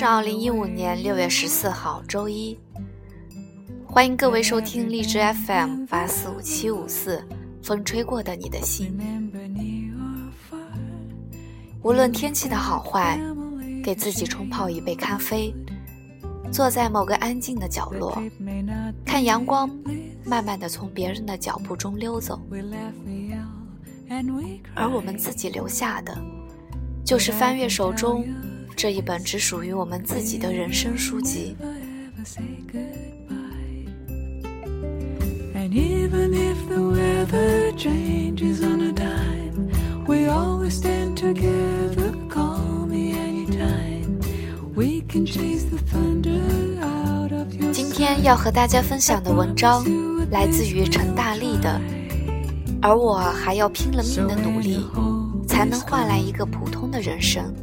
是二零一五年六月十四号，周一。欢迎各位收听荔枝 FM 八四五七五四，风吹过的你的心。无论天气的好坏，给自己冲泡一杯咖啡，坐在某个安静的角落，看阳光慢慢的从别人的脚步中溜走，而我们自己留下的，就是翻阅手中这一本只属于我们自己的人生书籍。And even if the weather changes on a dime, we always stand together, call me anytime. We can chase the thunder out of your 今天要和大家分享的文章来自于陈大力的，而我还要拼了命的努力，才能换来一个普通的人生。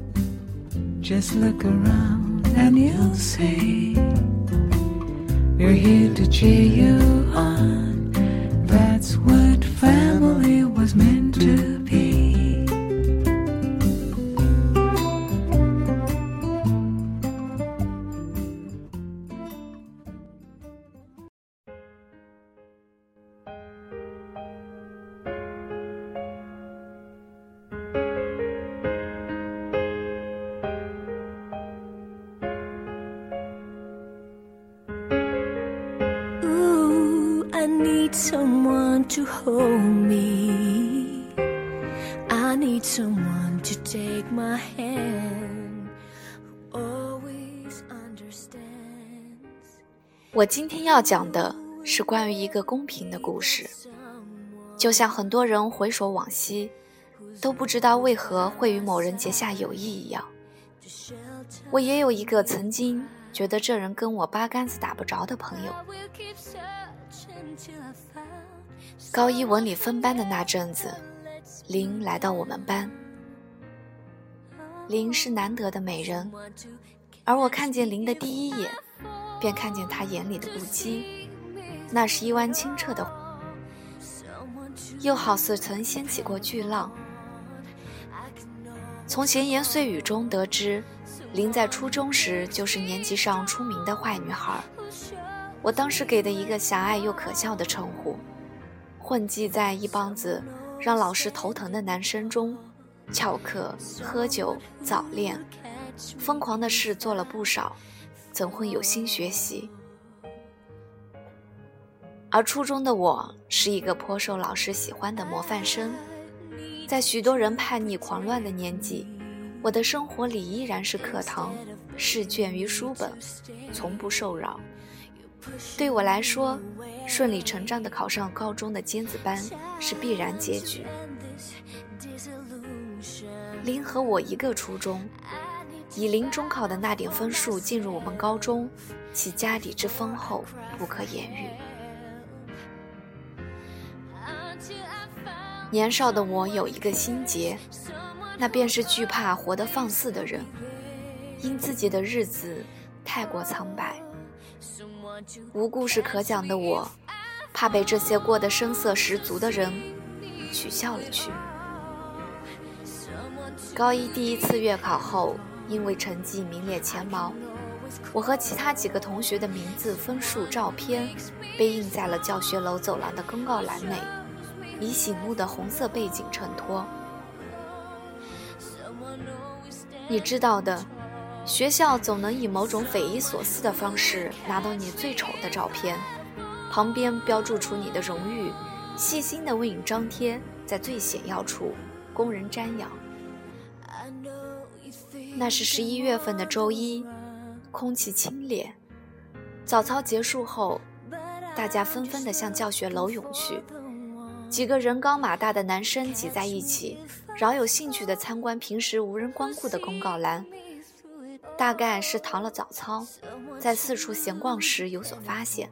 Just look around and you'll see we're here to cheer you on. That's what family was meant to need someone to hold me. I need someone to take my hand. Always understands. 我今天要讲的是关于一个公平的故事。就像很多人回首往昔，都不知道为何会与某人结下友谊一样。我也有一个曾经觉得这人跟我八竿子打不着的朋友。高一文理分班的那阵子，林来到我们班。林是难得的美人，而我看见林的第一眼。便看见他眼里的不羁，那是一湾清澈的，又好似曾掀起过巨浪。从闲言碎语中得知，林在初中时就是年级上出名的坏女孩。我当时给的一个狭隘又可笑的称呼，混迹在一帮子让老师头疼的男生中，翘课、喝酒、早恋，疯狂的事做了不少。怎会有心学习？而初中的我是一个颇受老师喜欢的模范生，在许多人叛逆狂乱的年纪，我的生活里依然是课堂、试卷与书本，从不受扰。对我来说，顺理成章地考上高中的尖子班是必然结局。林和我一个初中。以林中考的那点分数进入我们高中，其家底之丰厚不可言喻。年少的我有一个心结，那便是惧怕活得放肆的人，因自己的日子太过苍白，无故事可讲的我，怕被这些过得声色十足的人取笑了去。高一第一次月考后。因为成绩名列前茅，我和其他几个同学的名字、分数、照片被印在了教学楼走廊的公告栏内，以醒目的红色背景衬托。你知道的，学校总能以某种匪夷所思的方式拿到你最丑的照片，旁边标注出你的荣誉，细心的为你张贴在最显要处，供人瞻仰。那是十一月份的周一，空气清冽。早操结束后，大家纷纷的向教学楼涌去。几个人高马大的男生挤在一起，饶有兴趣的参观平时无人光顾的公告栏。大概是逃了早操，在四处闲逛时有所发现。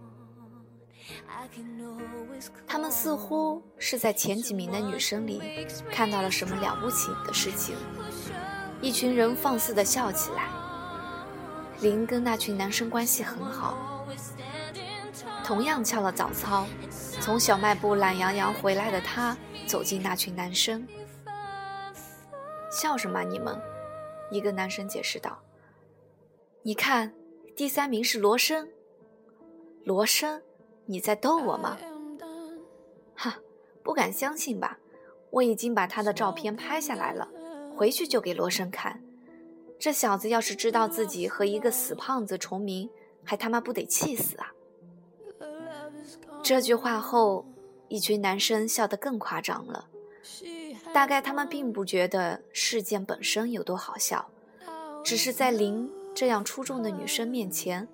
他们似乎是在前几名的女生里看到了什么了不起的事情。一群人放肆地笑起来。林跟那群男生关系很好，同样翘了早操，从小卖部懒洋洋回来的他走进那群男生，笑什么？你们？一个男生解释道：“你看，第三名是罗生。罗生，你在逗我吗？哈，不敢相信吧？我已经把他的照片拍下来了，回去就给罗生看。这小子要是知道自己和一个死胖子重名，还他妈不得气死啊！这句话后，一群男生笑得更夸张了。大概他们并不觉得事件本身有多好笑，只是在林这样出众的女生面前，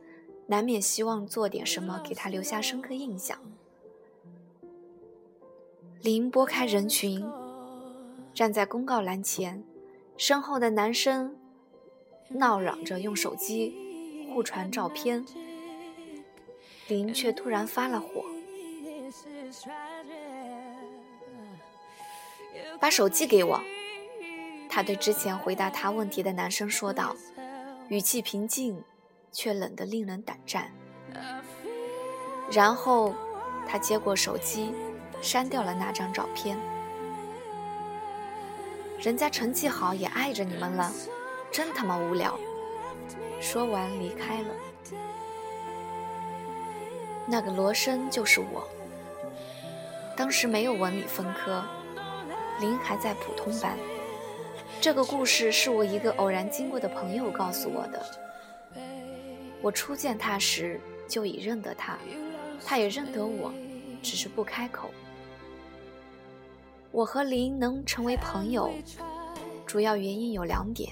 难免希望做点什么给她留下深刻印象。林拨开人群，站在公告栏前，身后的男生闹嚷着用手机互传照片，林却突然发了火。把手机给我，他对之前回答他问题的男生说道，语气平静，却冷得令人胆战。然后他接过手机，删掉了那张照片。人家成绩好也碍着你们了，真他妈无聊。说完离开了。那个罗生就是我，当时没有文理分科。林还在普通班。这个故事是我一个偶然经过的朋友告诉我的。我初见他时就已认得他，他也认得我，只是不开口。我和林能成为朋友，主要原因有两点。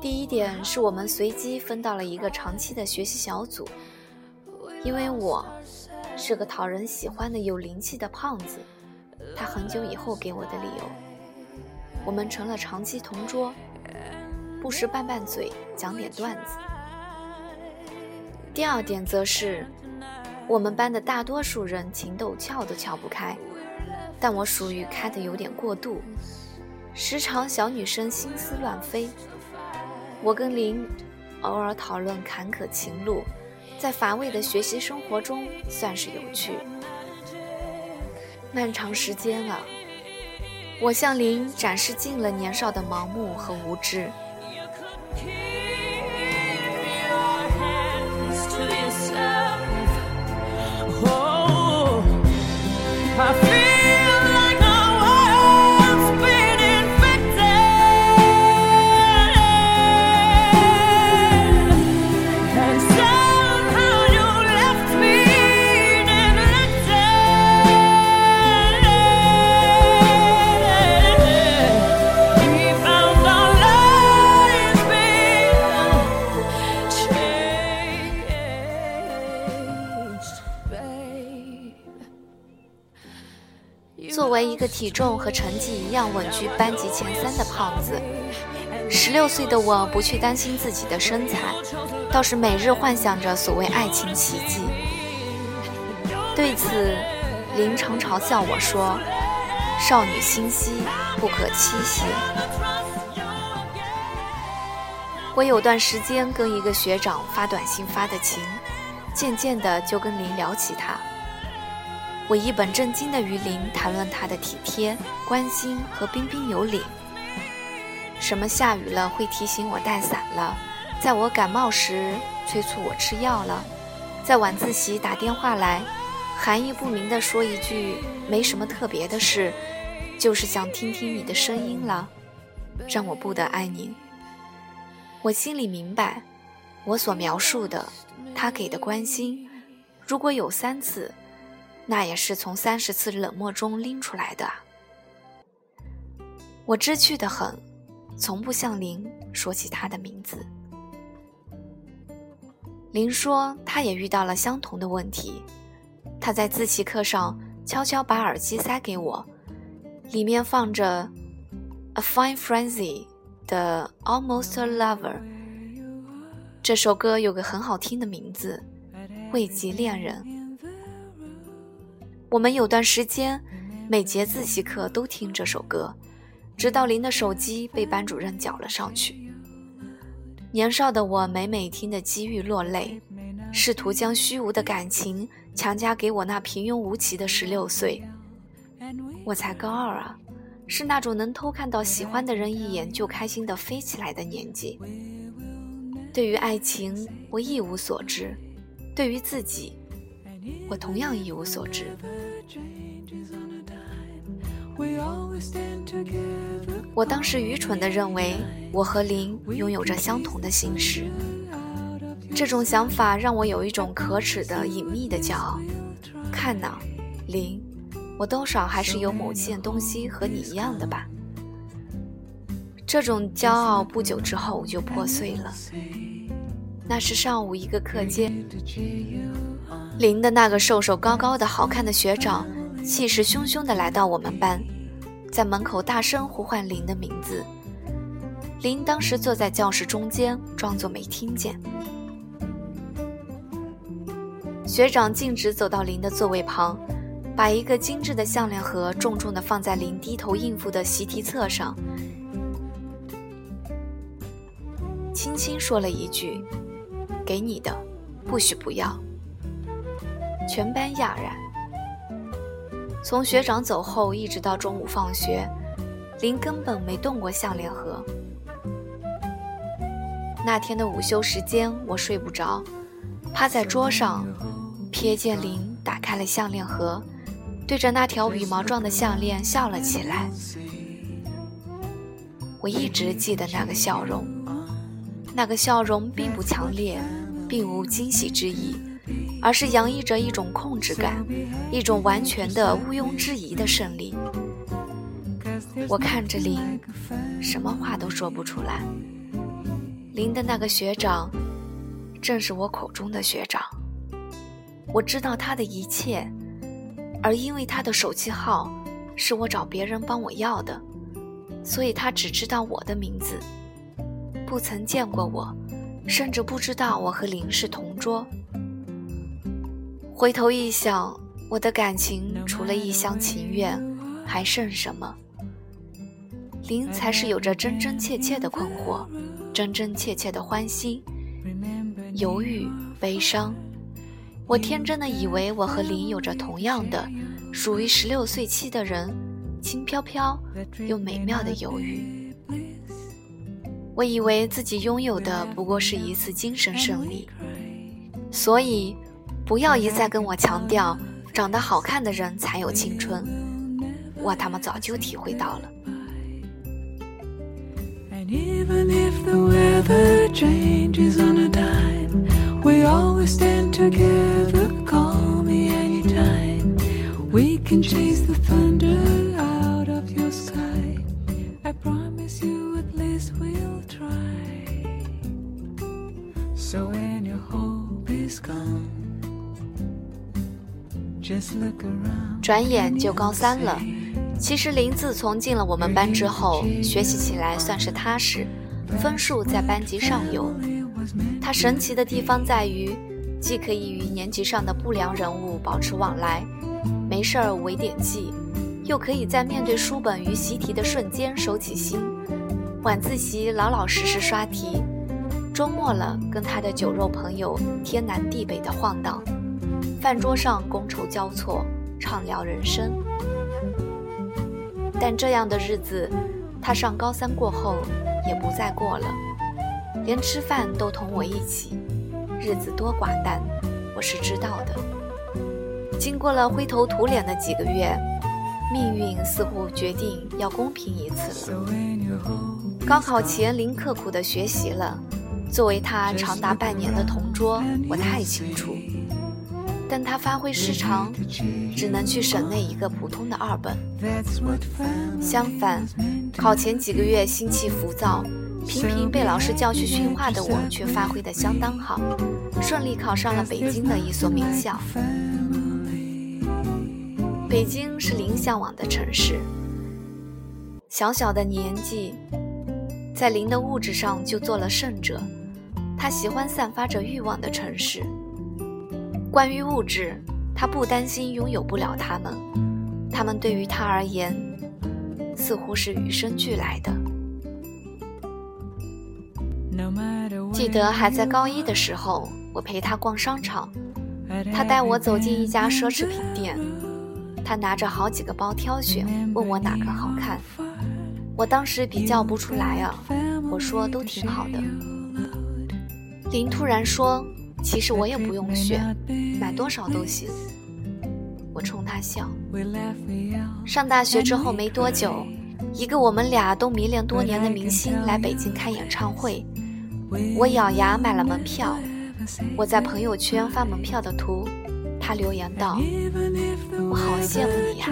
第一点是我们随机分到了一个长期的学习小组，因为我是个讨人喜欢的有灵气的胖子。他很久以后给我的理由，我们成了长期同桌，不时拌拌嘴，讲点段子。第二点则是，我们班的大多数人情窦撬都撬不开，但我属于开的有点过度，时常小女生心思乱飞。我跟林偶尔讨论坎坷情路，在乏味的学习生活中算是有趣。漫长时间了，我向林展示尽了年少的盲目和无知。体重和成绩一样稳居班级前三的胖子，十六岁的我不去担心自己的身材，倒是每日幻想着所谓爱情奇迹。对此，林常嘲笑我说：“少女心兮不可欺兮。”我有段时间跟一个学长发短信发的勤，渐渐的就跟林聊起他。我一本正经的与林谈论他的体贴、关心和彬彬有礼。什么下雨了会提醒我带伞了，在我感冒时催促我吃药了，在晚自习打电话来，含义不明的说一句没什么特别的事，就是想听听你的声音了，让我不得安宁。我心里明白，我所描述的他给的关心，如果有三次。那也是从三十次冷漠中拎出来的。我知趣的很，从不向林说起他的名字。林说他也遇到了相同的问题，他在自习课上悄悄把耳机塞给我，里面放着《A Fine Frenzy》的《Almost a Lover》。这首歌有个很好听的名字，《慰藉恋人》。我们有段时间，每节自习课都听这首歌，直到林的手机被班主任缴了上去。年少的我每每听得机遇落泪，试图将虚无的感情强加给我那平庸无奇的十六岁。我才高二啊，是那种能偷看到喜欢的人一眼就开心的飞起来的年纪。对于爱情，我一无所知；对于自己，我同样一无所知。我当时愚蠢地认为，我和林拥有着相同的心事。这种想法让我有一种可耻的隐秘的骄傲。看呐，林，我多少还是有某件东西和你一样的吧。这种骄傲不久之后就破碎了。那是上午一个课间，林的那个瘦瘦高高的好看的学长，气势汹汹地来到我们班，在门口大声呼唤林的名字。林当时坐在教室中间，装作没听见。学长径直走到林的座位旁，把一个精致的项链盒重重地放在林低头应付的习题册上，轻轻说了一句：“给你的，不许不要。”全班讶然。从学长走后一直到中午放学，林根本没动过项链盒。那天的午休时间，我睡不着，趴在桌上。瞥见林打开了项链盒，对着那条羽毛状的项链笑了起来。我一直记得那个笑容，那个笑容并不强烈，并无惊喜之意，而是洋溢着一种控制感，一种完全的毋庸置疑的胜利。我看着林，什么话都说不出来。林的那个学长，正是我口中的学长。我知道他的一切，而因为他的手机号是我找别人帮我要的，所以他只知道我的名字，不曾见过我，甚至不知道我和林是同桌。回头一想，我的感情除了一厢情愿，还剩什么？林才是有着真真切切的困惑，真真切切的欢欣、犹豫、悲伤。我天真的以为我和林有着同样的，属于十六岁期的人，轻飘飘又美妙的犹豫。我以为自己拥有的不过是一次精神胜利，所以不要一再跟我强调长得好看的人才有青春，我他妈早就体会到了。So. when your hope is gone. 转眼就高三了。其实林自从进了我们班之后，学习起来算是踏实，分数在班级上游。他神奇的地方在于，既可以与年级上的不良人物保持往来，没事儿围点记，又可以在面对书本与习题的瞬间收起心。晚自习老老实实刷题，周末了跟他的酒肉朋友天南地北的晃荡，饭桌上觥筹交错，畅聊人生。但这样的日子，他上高三过后也不再过了。连吃饭都同我一起，日子多寡淡，我是知道的。经过了灰头土脸的几个月，命运似乎决定要公平一次了。高考前，林刻苦的学习了。作为他长达半年的同桌，我太清楚。但他发挥失常，只能去省内一个普通的二本。相反，考前几个月心气浮躁。频频被老师叫去训话的我，却发挥得相当好，顺利考上了北京的一所名校。北京是林向往的城市。小小的年纪，在林的物质上就做了胜者。他喜欢散发着欲望的城市。关于物质，他不担心拥有不了它们，它们对于他而言，似乎是与生俱来的。记得还在高一的时候，我陪他逛商场，他带我走进一家奢侈品店，他拿着好几个包挑选，问我哪个好看。我当时比较不出来啊，我说都挺好的。林突然说：“其实我也不用学，买多少都行。”我冲他笑。上大学之后没多久，一个我们俩都迷恋多年的明星来北京开演唱会，我咬牙买了门票。我在朋友圈发门票的图，他留言道：“我好羡慕你呀。”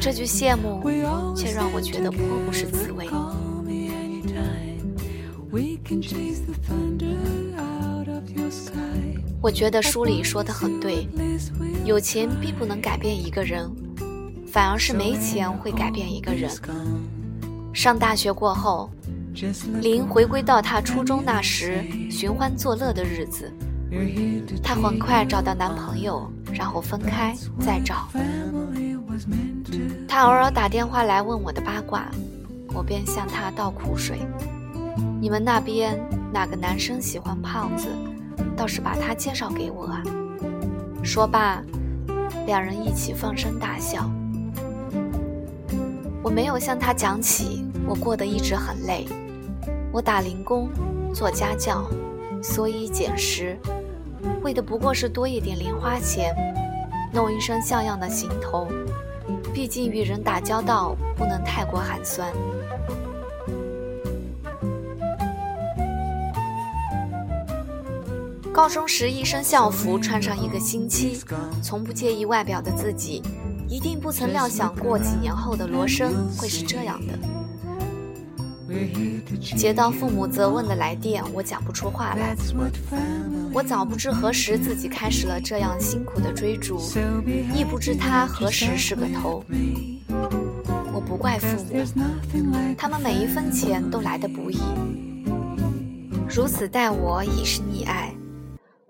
这句羡慕却让我觉得颇不是滋味。我觉得书里说的很对，有钱并不能改变一个人，反而是没钱会改变一个人。上大学过后，林回归到她初中那时寻欢作乐的日子，她很快找到男朋友，然后分开再找。她偶尔打电话来问我的八卦，我便向她倒苦水。你们那边哪个男生喜欢胖子？倒是把他介绍给我啊！说罢，两人一起放声大笑。我没有向他讲起我过得一直很累，我打零工，做家教，所以减食，为的不过是多一点零花钱，弄一身像样的行头。毕竟与人打交道不能太过寒酸。高中时一身校服穿上一个星期，从不介意外表的自己，一定不曾料想过几年后的罗生会是这样的。接到父母责问的来电，我讲不出话来。我早不知何时自己开始了这样辛苦的追逐，亦不知他何时是个头。我不怪父母，他们每一分钱都来的不易，如此待我已是溺爱。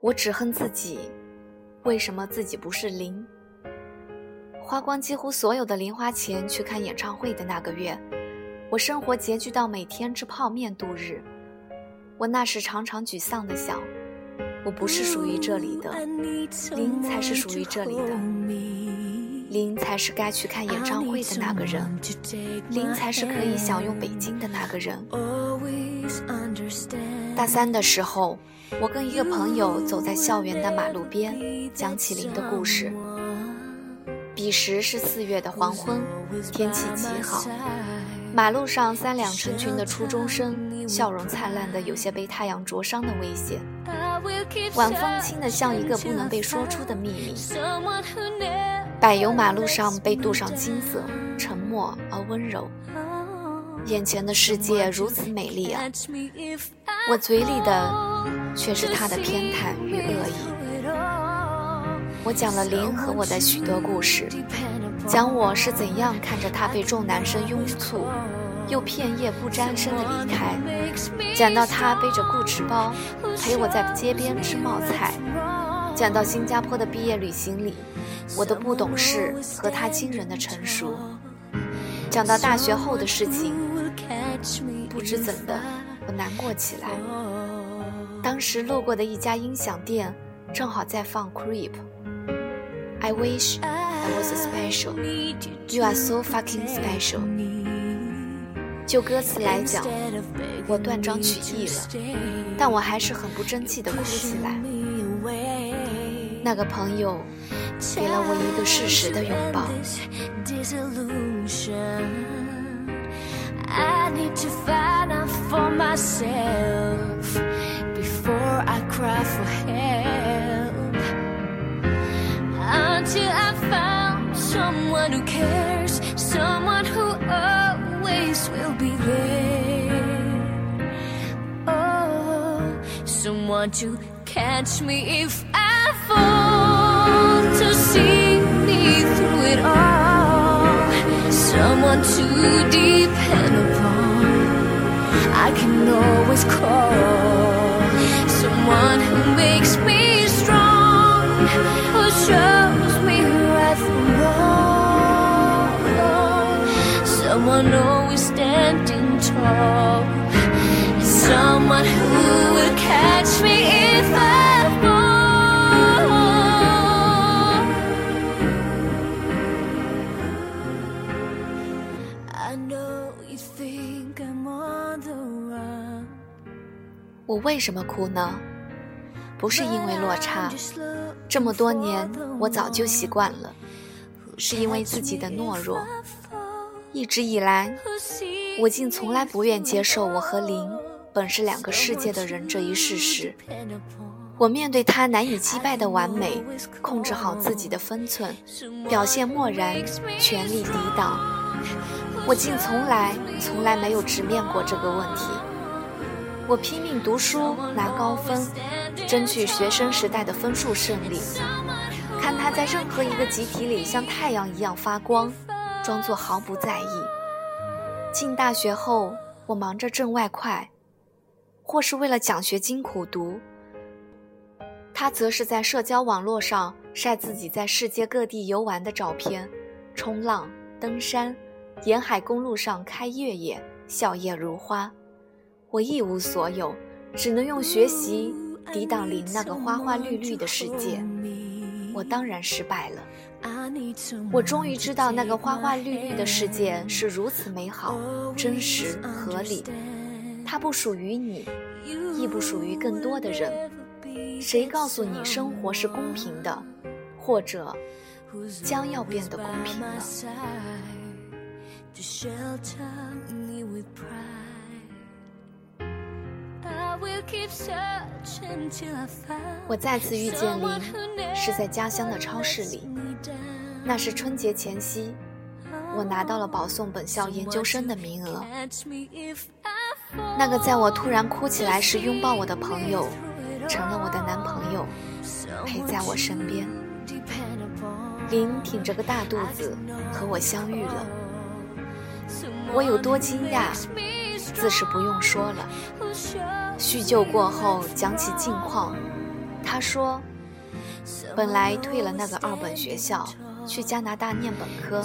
我只恨自己，为什么自己不是零？花光几乎所有的零花钱去看演唱会的那个月，我生活拮据到每天吃泡面度日。我那时常常沮丧地想：我不是属于这里的，零才是属于这里的，零才是该去看演唱会的那个人，零才是可以享用北京的那个人。大三的时候。我跟一个朋友走在校园的马路边，讲起林的故事。彼时是四月的黄昏，天气极好，马路上三两成群的初中生，笑容灿烂的有些被太阳灼伤的危险。晚风轻的像一个不能被说出的秘密。柏油马路上被镀上金色，沉默而温柔。眼前的世界如此美丽啊！我嘴里的却是他的偏袒与恶意。我讲了林和我的许多故事，讲我是怎样看着他被众男生拥簇，又片叶不沾身的离开；讲到他背着固执包陪我在街边吃冒菜；讲到新加坡的毕业旅行里，我的不懂事和他惊人的成熟；讲到大学后的事情。不知怎的，我难过起来。当时路过的一家音响店，正好在放《Creep》。I wish I was special. You are so fucking special. 就歌词来讲，我断章取义了，但我还是很不争气的哭起来。那个朋友给了我一个适时的拥抱。I need to find out for myself before I cry for help. Until I found someone who cares, someone who always will be there. Oh, someone to catch me if I fall, to see me through it all. Someone to depend upon. I can always call someone who makes me strong, who shows me right from wrong, someone always standing tall, someone who will catch me if I 我为什么哭呢？不是因为落差，这么多年我早就习惯了，是因为自己的懦弱。一直以来，我竟从来不愿接受我和林本是两个世界的人这一事实。我面对他难以击败的完美，控制好自己的分寸，表现漠然，全力抵挡。我竟从来从来没有直面过这个问题。我拼命读书拿高分，争取学生时代的分数胜利。看他在任何一个集体里像太阳一样发光，装作毫不在意。进大学后，我忙着挣外快，或是为了奖学金苦读。他则是在社交网络上晒自己在世界各地游玩的照片，冲浪、登山，沿海公路上开越野，笑靥如花。我一无所有，只能用学习抵挡林那个花花绿绿的世界。我当然失败了。我终于知道那个花花绿绿的世界是如此美好、真实、合理。它不属于你，亦不属于更多的人。谁告诉你生活是公平的，或者将要变得公平了？我再次遇见林，是在家乡的超市里。那是春节前夕，我拿到了保送本校研究生的名额。那个在我突然哭起来时拥抱我的朋友，成了我的男朋友，陪在我身边。林挺着个大肚子和我相遇了，我有多惊讶，自是不用说了。叙旧过后，讲起近况，他说：“本来退了那个二本学校，去加拿大念本科，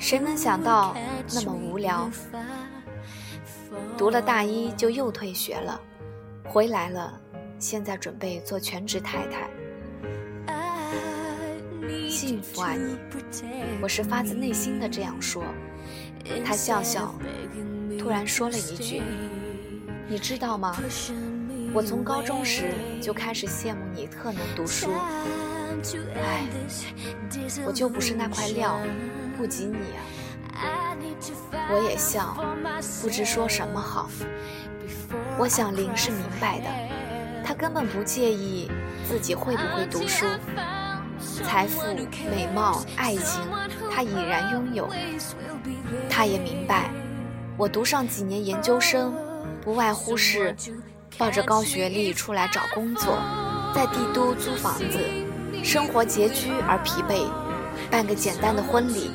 谁能想到那么无聊？读了大一就又退学了，回来了，现在准备做全职太太。幸福啊你！我是发自内心的这样说。”他笑笑，突然说了一句。你知道吗？我从高中时就开始羡慕你特能读书。唉，我就不是那块料，不及你。我也笑，不知说什么好。我想林是明白的，他根本不介意自己会不会读书，财富、美貌、爱情，他已然拥有。他也明白，我读上几年研究生。不外乎是抱着高学历出来找工作，在帝都租房子，生活拮据而疲惫，办个简单的婚礼，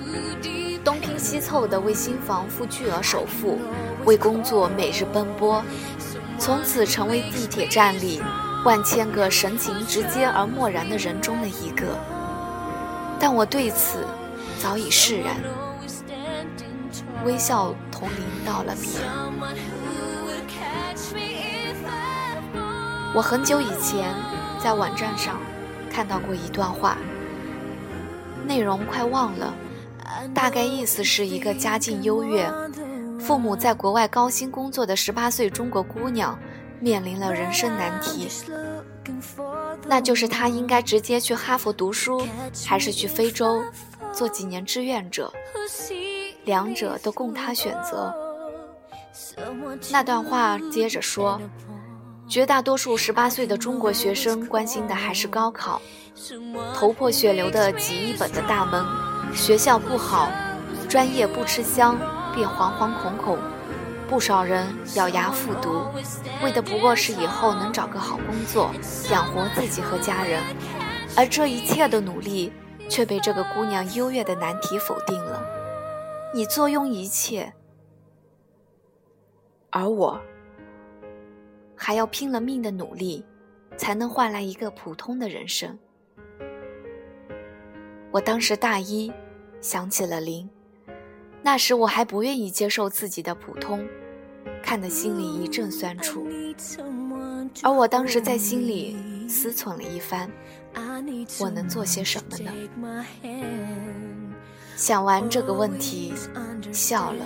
东拼西凑的为新房付巨额首付，为工作每日奔波，从此成为地铁站里万千个神情直接而漠然的人中的一个。但我对此早已释然，微笑同林道了别。我很久以前在网站上看到过一段话，内容快忘了，大概意思是一个家境优越、父母在国外高薪工作的十八岁中国姑娘面临了人生难题，那就是她应该直接去哈佛读书，还是去非洲做几年志愿者，两者都供他选择。那段话接着说。绝大多数十八岁的中国学生关心的还是高考，头破血流的挤一本的大门，学校不好，专业不吃香，便惶惶恐恐。不少人咬牙复读，为的不过是以后能找个好工作，养活自己和家人。而这一切的努力，却被这个姑娘优越的难题否定了。你坐拥一切，而我。还要拼了命的努力，才能换来一个普通的人生。我当时大一，想起了林，那时我还不愿意接受自己的普通，看得心里一阵酸楚。而我当时在心里思忖了一番，我能做些什么呢？想完这个问题，笑了。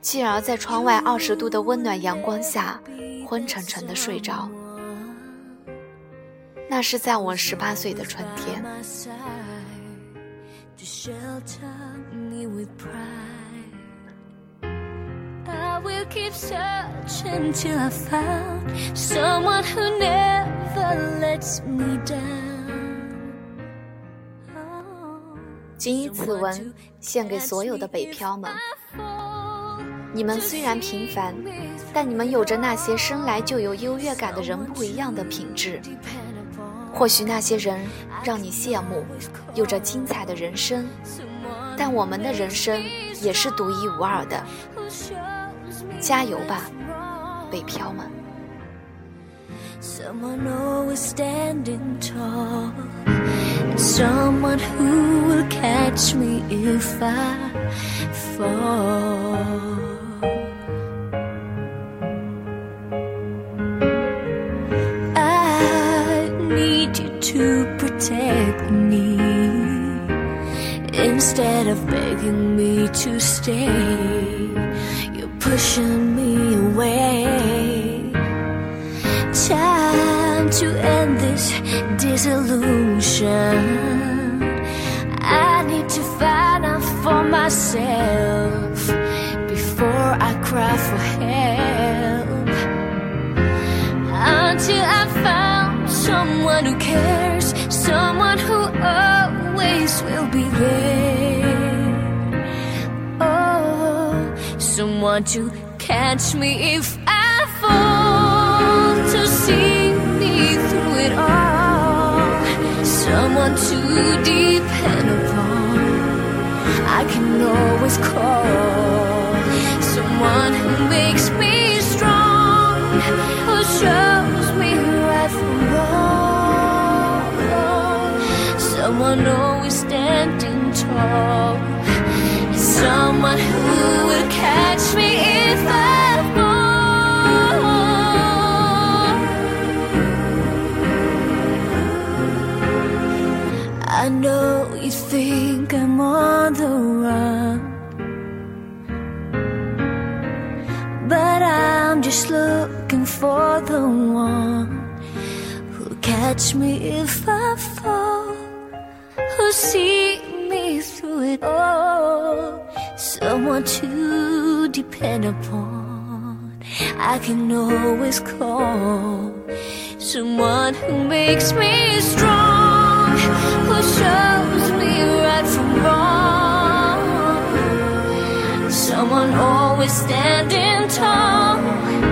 继而在窗外二十度的温暖阳光下。昏沉沉的睡着。那是在我十八岁的春天。谨以此文献给所有的北漂们。你们虽然平凡，但你们有着那些生来就有优越感的人不一样的品质。或许那些人让你羡慕，有着精彩的人生，但我们的人生也是独一无二的。加油吧，北漂们 Someone always standing tall. And someone who will catch me if I fall. I need you to protect me instead of begging me to stay. You're pushing me away. To end this disillusion. I need to find out for myself before I cry for help. Until I found someone who cares, someone who always will be there. Oh, someone to catch me if Someone to depend upon. I can always call. Someone who makes me strong, who shows me right from wrong. Someone always standing tall. Someone who will catch me I know you think I'm on the run. But I'm just looking for the one who'll catch me if I fall, who'll see me through it all. Someone to depend upon. I can always call someone who makes me strong, Someone always standing tall.